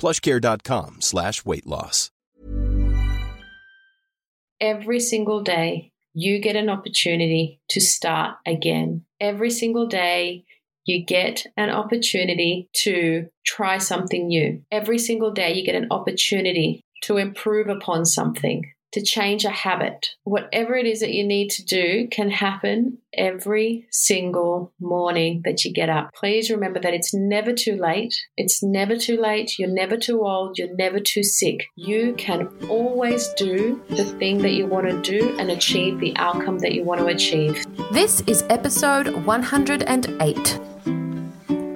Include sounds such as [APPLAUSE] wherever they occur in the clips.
plushcare.com slash weight loss. Every single day, you get an opportunity to start again. Every single day, you get an opportunity to try something new. Every single day, you get an opportunity to improve upon something, to change a habit. Whatever it is that you need to do can happen every single morning that you get up. Please remember that it's never too late. It's never too late. You're never too old. You're never too sick. You can always do the thing that you want to do and achieve the outcome that you want to achieve. This is episode 108.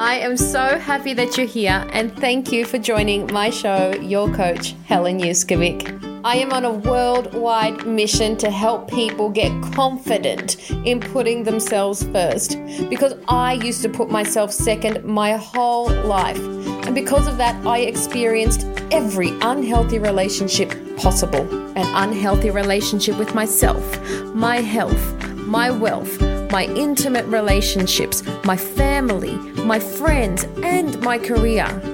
I am so happy that you're here and thank you for joining my show, Your Coach, Helen Yuskovic. I am on a worldwide mission to help people get confident in putting themselves first because I used to put myself second my whole life. And because of that, I experienced every unhealthy relationship possible an unhealthy relationship with myself, my health, my wealth, my intimate relationships, my family, my friends, and my career.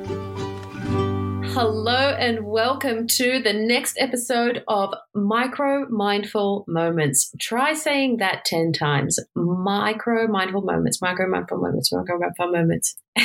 Hello and welcome to the next episode of Micro Mindful Moments. Try saying that 10 times. Micro Mindful Moments, Micro Mindful Moments, Micro Mindful Moments. [LAUGHS]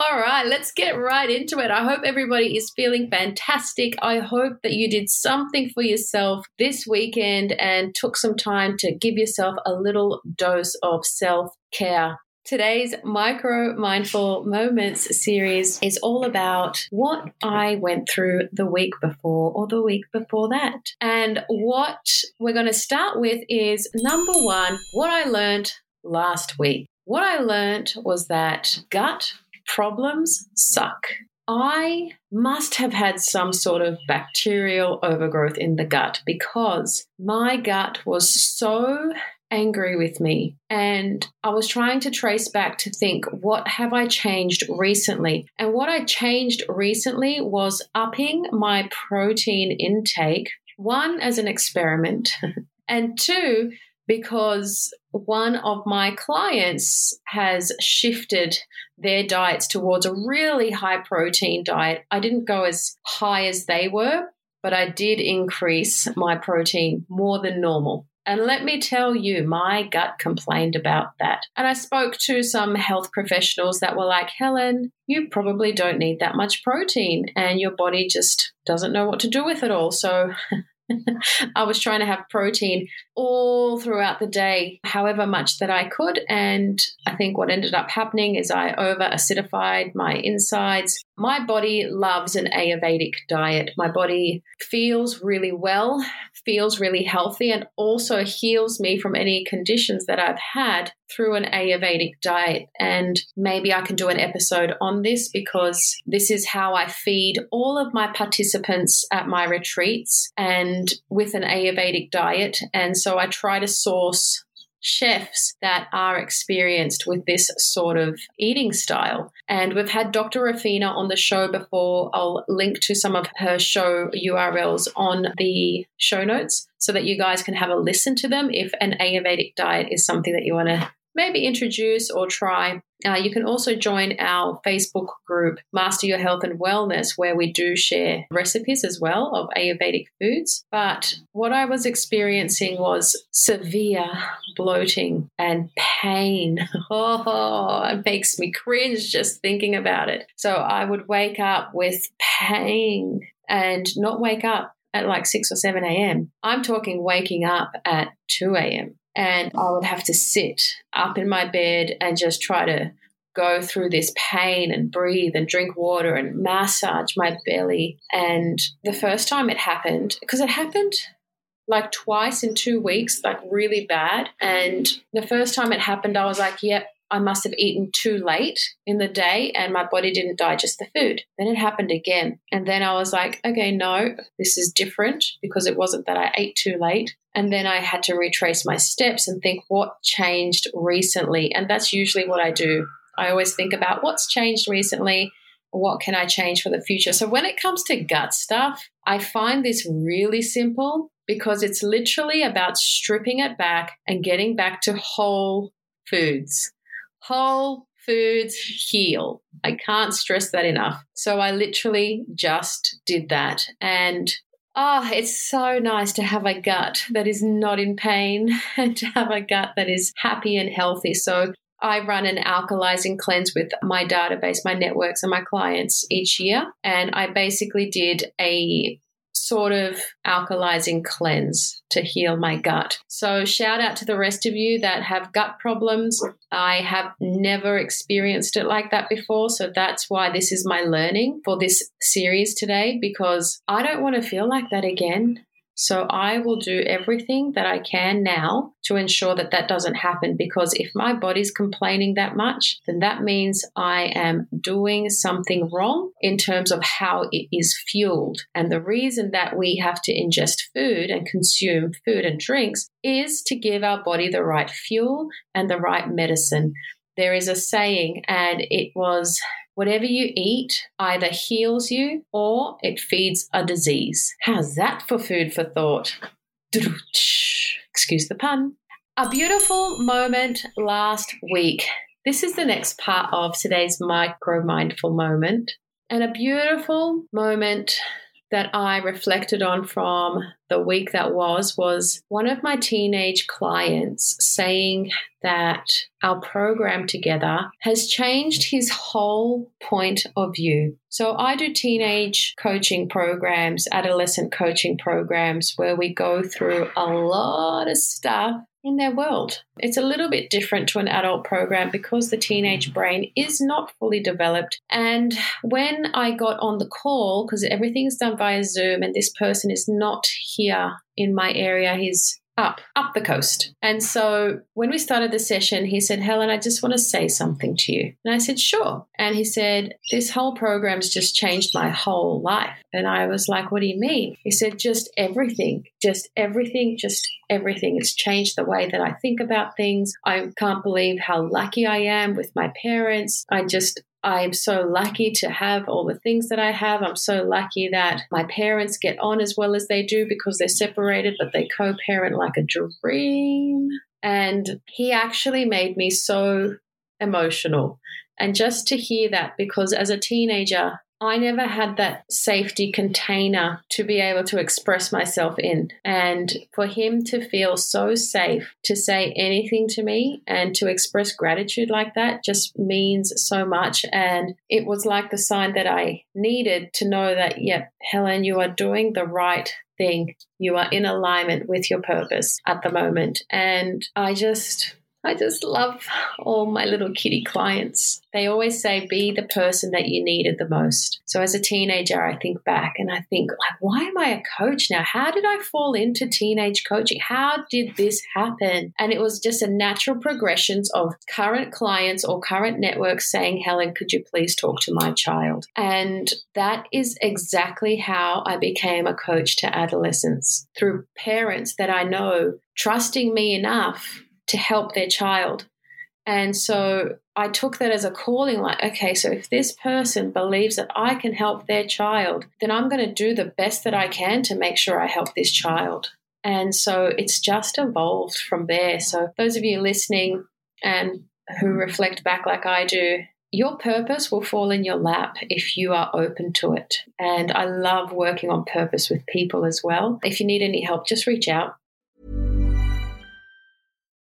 All right, let's get right into it. I hope everybody is feeling fantastic. I hope that you did something for yourself this weekend and took some time to give yourself a little dose of self care. Today's Micro Mindful Moments series is all about what I went through the week before or the week before that. And what we're going to start with is number one, what I learned last week. What I learned was that gut problems suck. I must have had some sort of bacterial overgrowth in the gut because my gut was so angry with me. And I was trying to trace back to think, what have I changed recently? And what I changed recently was upping my protein intake, one, as an experiment, [LAUGHS] and two, because one of my clients has shifted their diets towards a really high protein diet. I didn't go as high as they were, but I did increase my protein more than normal. And let me tell you, my gut complained about that. And I spoke to some health professionals that were like, Helen, you probably don't need that much protein, and your body just doesn't know what to do with it all. So [LAUGHS] [LAUGHS] I was trying to have protein all throughout the day, however much that I could. And I think what ended up happening is I over acidified my insides. My body loves an Ayurvedic diet. My body feels really well, feels really healthy, and also heals me from any conditions that I've had through an Ayurvedic diet. And maybe I can do an episode on this because this is how I feed all of my participants at my retreats and with an Ayurvedic diet. And so I try to source chefs that are experienced with this sort of eating style. And we've had Dr. Rafina on the show before. I'll link to some of her show URLs on the show notes so that you guys can have a listen to them if an Ayurvedic diet is something that you want to maybe introduce or try. Uh, you can also join our Facebook group, Master Your Health and Wellness, where we do share recipes as well of Ayurvedic foods. But what I was experiencing was severe bloating and pain. [LAUGHS] Oh, it makes me cringe just thinking about it. So I would wake up with pain and not wake up at like 6 or 7 a.m. I'm talking waking up at 2 a.m and I would have to sit up in my bed and just try to go through this pain and breathe and drink water and massage my belly. And the first time it happened, because it happened like twice in two weeks, like really bad. And the first time it happened, I was like, yep, I must have eaten too late in the day and my body didn't digest the food. Then it happened again. And then I was like, okay, no, this is different because it wasn't that I ate too late. And then I had to retrace my steps and think what changed recently. And that's usually what I do. I always think about what's changed recently. What can I change for the future? So when it comes to gut stuff, I find this really simple because it's literally about stripping it back and getting back to whole foods. Whole foods heal. I can't stress that enough. So I literally just did that. And Oh, it's so nice to have a gut that is not in pain [LAUGHS] and to have a gut that is happy and healthy. So, I run an alkalizing cleanse with my database, my networks, and my clients each year. And I basically did a sort of alkalizing cleanse to heal my gut. So, shout out to the rest of you that have gut problems. I have never experienced it like that before. So, that's why this is my learning for this series today because I don't want to feel like that again. So I will do everything that I can now to ensure that that doesn't happen because if my body's complaining that much, then that means I am doing something wrong in terms of how it is fueled. And the reason that we have to ingest food and consume food and drinks is to give our body the right fuel and the right medicine. There is a saying, and it was Whatever you eat either heals you or it feeds a disease. How's that for food for thought? [LAUGHS] Excuse the pun. A beautiful moment last week. This is the next part of today's micro mindful moment. And a beautiful moment that I reflected on from the week that was was one of my teenage clients saying that our program together has changed his whole point of view. So I do teenage coaching programs, adolescent coaching programs where we go through a lot of stuff in their world. It's a little bit different to an adult program because the teenage brain is not fully developed. And when I got on the call, because everything's done via Zoom and this person is not here in my area, he's up, up the coast. And so when we started the session, he said, Helen, I just want to say something to you. And I said, sure. And he said, this whole program's just changed my whole life. And I was like, what do you mean? He said, just everything, just everything, just everything. It's changed the way that I think about things. I can't believe how lucky I am with my parents. I just, I'm so lucky to have all the things that I have. I'm so lucky that my parents get on as well as they do because they're separated, but they co parent like a dream. And he actually made me so emotional. And just to hear that, because as a teenager, I never had that safety container to be able to express myself in. And for him to feel so safe to say anything to me and to express gratitude like that just means so much. And it was like the sign that I needed to know that, yep, Helen, you are doing the right thing. You are in alignment with your purpose at the moment. And I just I just love all my little kitty clients. They always say, be the person that you needed the most. So as a teenager, I think back and I think, like, why am I a coach now? How did I fall into teenage coaching? How did this happen? And it was just a natural progressions of current clients or current networks saying, Helen, could you please talk to my child? And that is exactly how I became a coach to adolescents through parents that I know trusting me enough to help their child. And so I took that as a calling like, okay, so if this person believes that I can help their child, then I'm going to do the best that I can to make sure I help this child. And so it's just evolved from there. So, those of you listening and who reflect back like I do, your purpose will fall in your lap if you are open to it. And I love working on purpose with people as well. If you need any help, just reach out.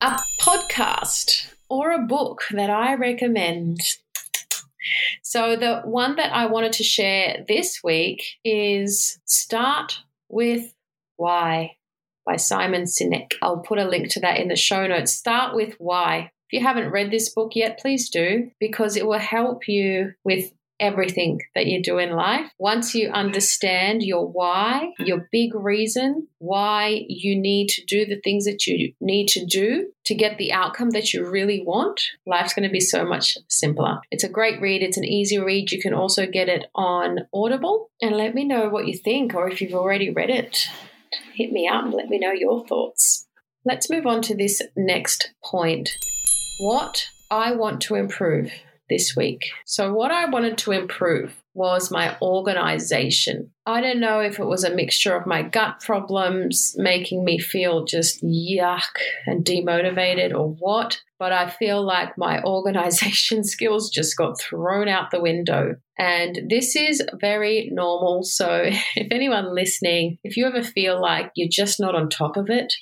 A podcast or a book that I recommend. So, the one that I wanted to share this week is Start with Why by Simon Sinek. I'll put a link to that in the show notes. Start with Why. If you haven't read this book yet, please do because it will help you with everything that you do in life. Once you understand your why, your big reason why you need to do the things that you need to do to get the outcome that you really want, life's going to be so much simpler. It's a great read, it's an easy read. You can also get it on Audible. And let me know what you think, or if you've already read it, hit me up and let me know your thoughts. Let's move on to this next point. What I want to improve this week. So, what I wanted to improve was my organization. I don't know if it was a mixture of my gut problems making me feel just yuck and demotivated or what, but I feel like my [LAUGHS] organization skills just got thrown out the window. And this is very normal. So, [LAUGHS] if anyone listening, if you ever feel like you're just not on top of it,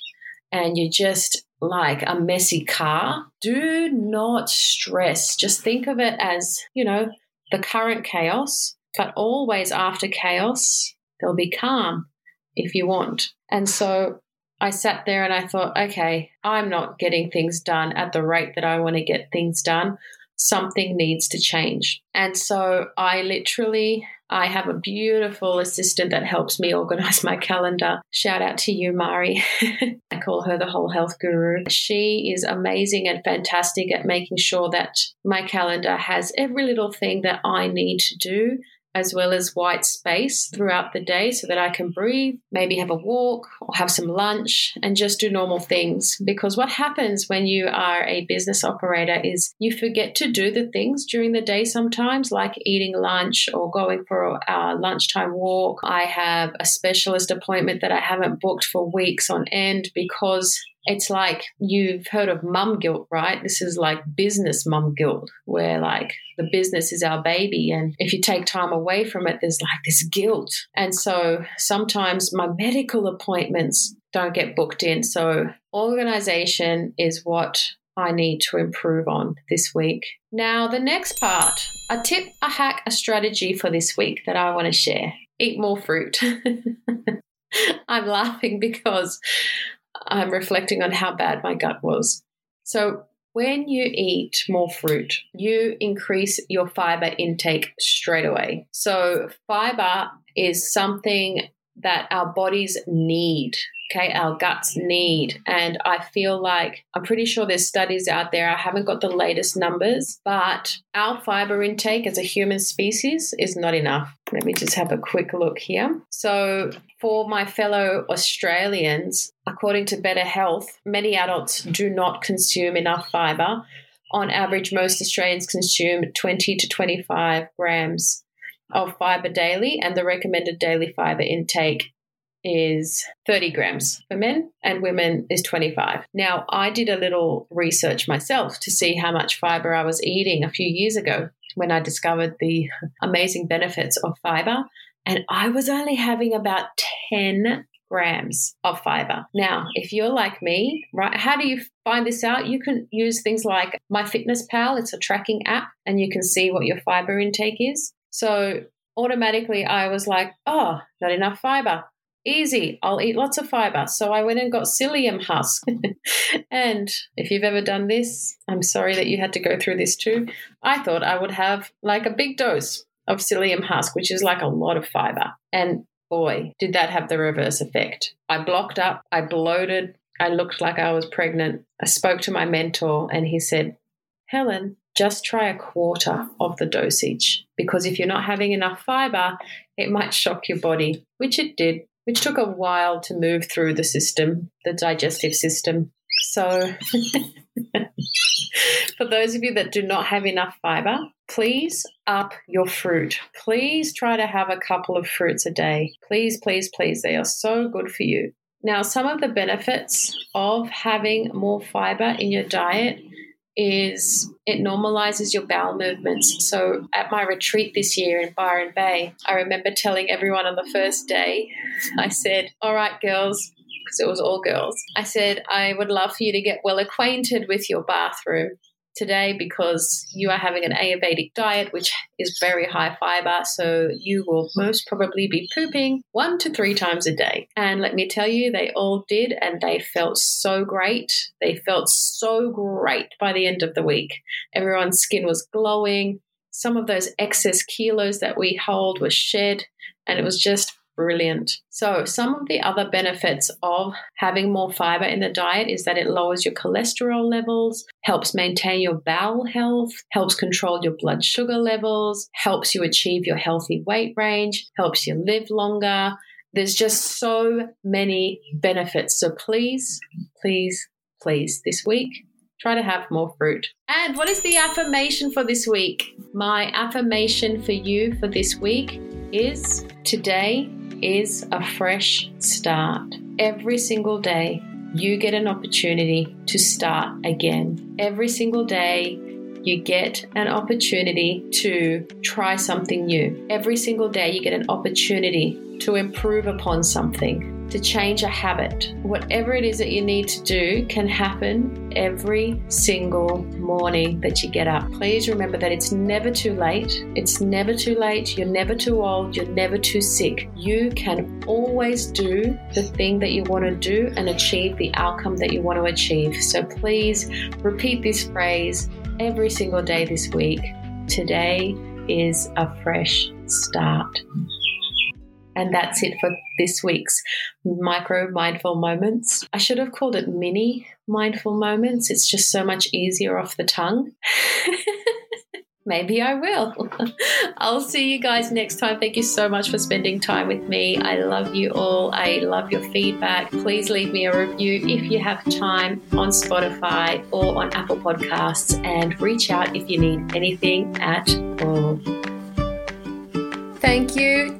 and you just like a messy car, do not stress. Just think of it as, you know, the current chaos, but always after chaos, there'll be calm if you want. And so I sat there and I thought, okay, I'm not getting things done at the rate that I want to get things done. Something needs to change. And so I literally I have a beautiful assistant that helps me organize my calendar. Shout out to you, Mari. [LAUGHS] I call her the whole health guru. She is amazing and fantastic at making sure that my calendar has every little thing that I need to do as well as white space throughout the day so that I can breathe, maybe have a walk or have some lunch and just do normal things. Because what happens when you are a business operator is you forget to do the things during the day sometimes, like eating lunch or going for a lunchtime walk. I have a specialist appointment that I haven't booked for weeks on end because it's like you've heard of mum guilt, right? This is like business mum guilt, where like the business is our baby. And if you take time away from it, there's like this guilt. And so sometimes my medical appointments don't get booked in. So organization is what I need to improve on this week. Now, the next part a tip, a hack, a strategy for this week that I want to share eat more fruit. [LAUGHS] I'm laughing because I'm reflecting on how bad my gut was. So, when you eat more fruit, you increase your fiber intake straight away. So, fiber is something that our bodies need okay, our guts need. And I feel like I'm pretty sure there's studies out there. I haven't got the latest numbers, but our fiber intake as a human species is not enough. Let me just have a quick look here. So, for my fellow Australians, according to Better Health, many adults do not consume enough fiber. On average, most Australians consume 20 to 25 grams of fiber daily, and the recommended daily fiber intake is 30 grams for men and women is 25. Now, I did a little research myself to see how much fiber I was eating a few years ago when I discovered the [LAUGHS] amazing benefits of fiber. And I was only having about 10 grams of fiber. Now, if you're like me, right, how do you find this out? You can use things like MyFitnessPal, it's a tracking app, and you can see what your fiber intake is. So automatically I was like, oh, not enough fiber. Easy, I'll eat lots of fiber. So I went and got psyllium husk. [LAUGHS] and if you've ever done this, I'm sorry that you had to go through this too. I thought I would have like a big dose of psyllium husk, which is like a lot of fiber. And boy, did that have the reverse effect. I blocked up, I bloated, I looked like I was pregnant. I spoke to my mentor, and he said, Helen, just try a quarter of the dosage because if you're not having enough fiber, it might shock your body, which it did which took a while to move through the system, the digestive system. So, [LAUGHS] for those of you that do not have enough fiber, please up your fruit. Please try to have a couple of fruits a day. Please, please, please. They are so good for you. Now, some of the benefits of having more fiber in your diet is it normalizes your bowel movements. So at my retreat this year in Byron Bay, I remember telling everyone on the first day, I said, All right, girls, because it was all girls, I said, I would love for you to get well acquainted with your bathroom today because you are having an Ayurvedic diet, which is very high fiber. So you will most probably be pooping one to three times a day. And let me tell you, they all did, and they felt so great. They felt so great by the end of the week. Everyone's skin was glowing. Some of those excess kilos that we hold were shed, and it was just brilliant. So, some of the other benefits of having more fiber in the diet is that it lowers your cholesterol levels, helps maintain your bowel health, helps control your blood sugar levels, helps you achieve your healthy weight range, helps you live longer. There's just so many benefits. So, please, please, please, this week, try to have more fruit. And what is the affirmation for this week? My affirmation for you for this week is today is a fresh start. Every single day, you get an opportunity to start again. Every single day, you get an opportunity to try something new. Every single day, you get an opportunity to improve upon something to change a habit. Whatever it is that you need to do can happen every single morning that you get up. Please remember that it's never too late. It's never too late. You're never too old. You're never too sick. You can always do the thing that you want to do and achieve the outcome that you want to achieve. So please repeat this phrase every single day this week. Today is a fresh start. And that's it for this week's micro mindful moments. I should have called it mini mindful moments. It's just so much easier off the tongue. [LAUGHS] Maybe I will. [LAUGHS] I'll see you guys next time. Thank you so much for spending time with me. I love you all. I love your feedback. Please leave me a review if you have time on Spotify or on Apple Podcasts and reach out if you need anything at all. Thank you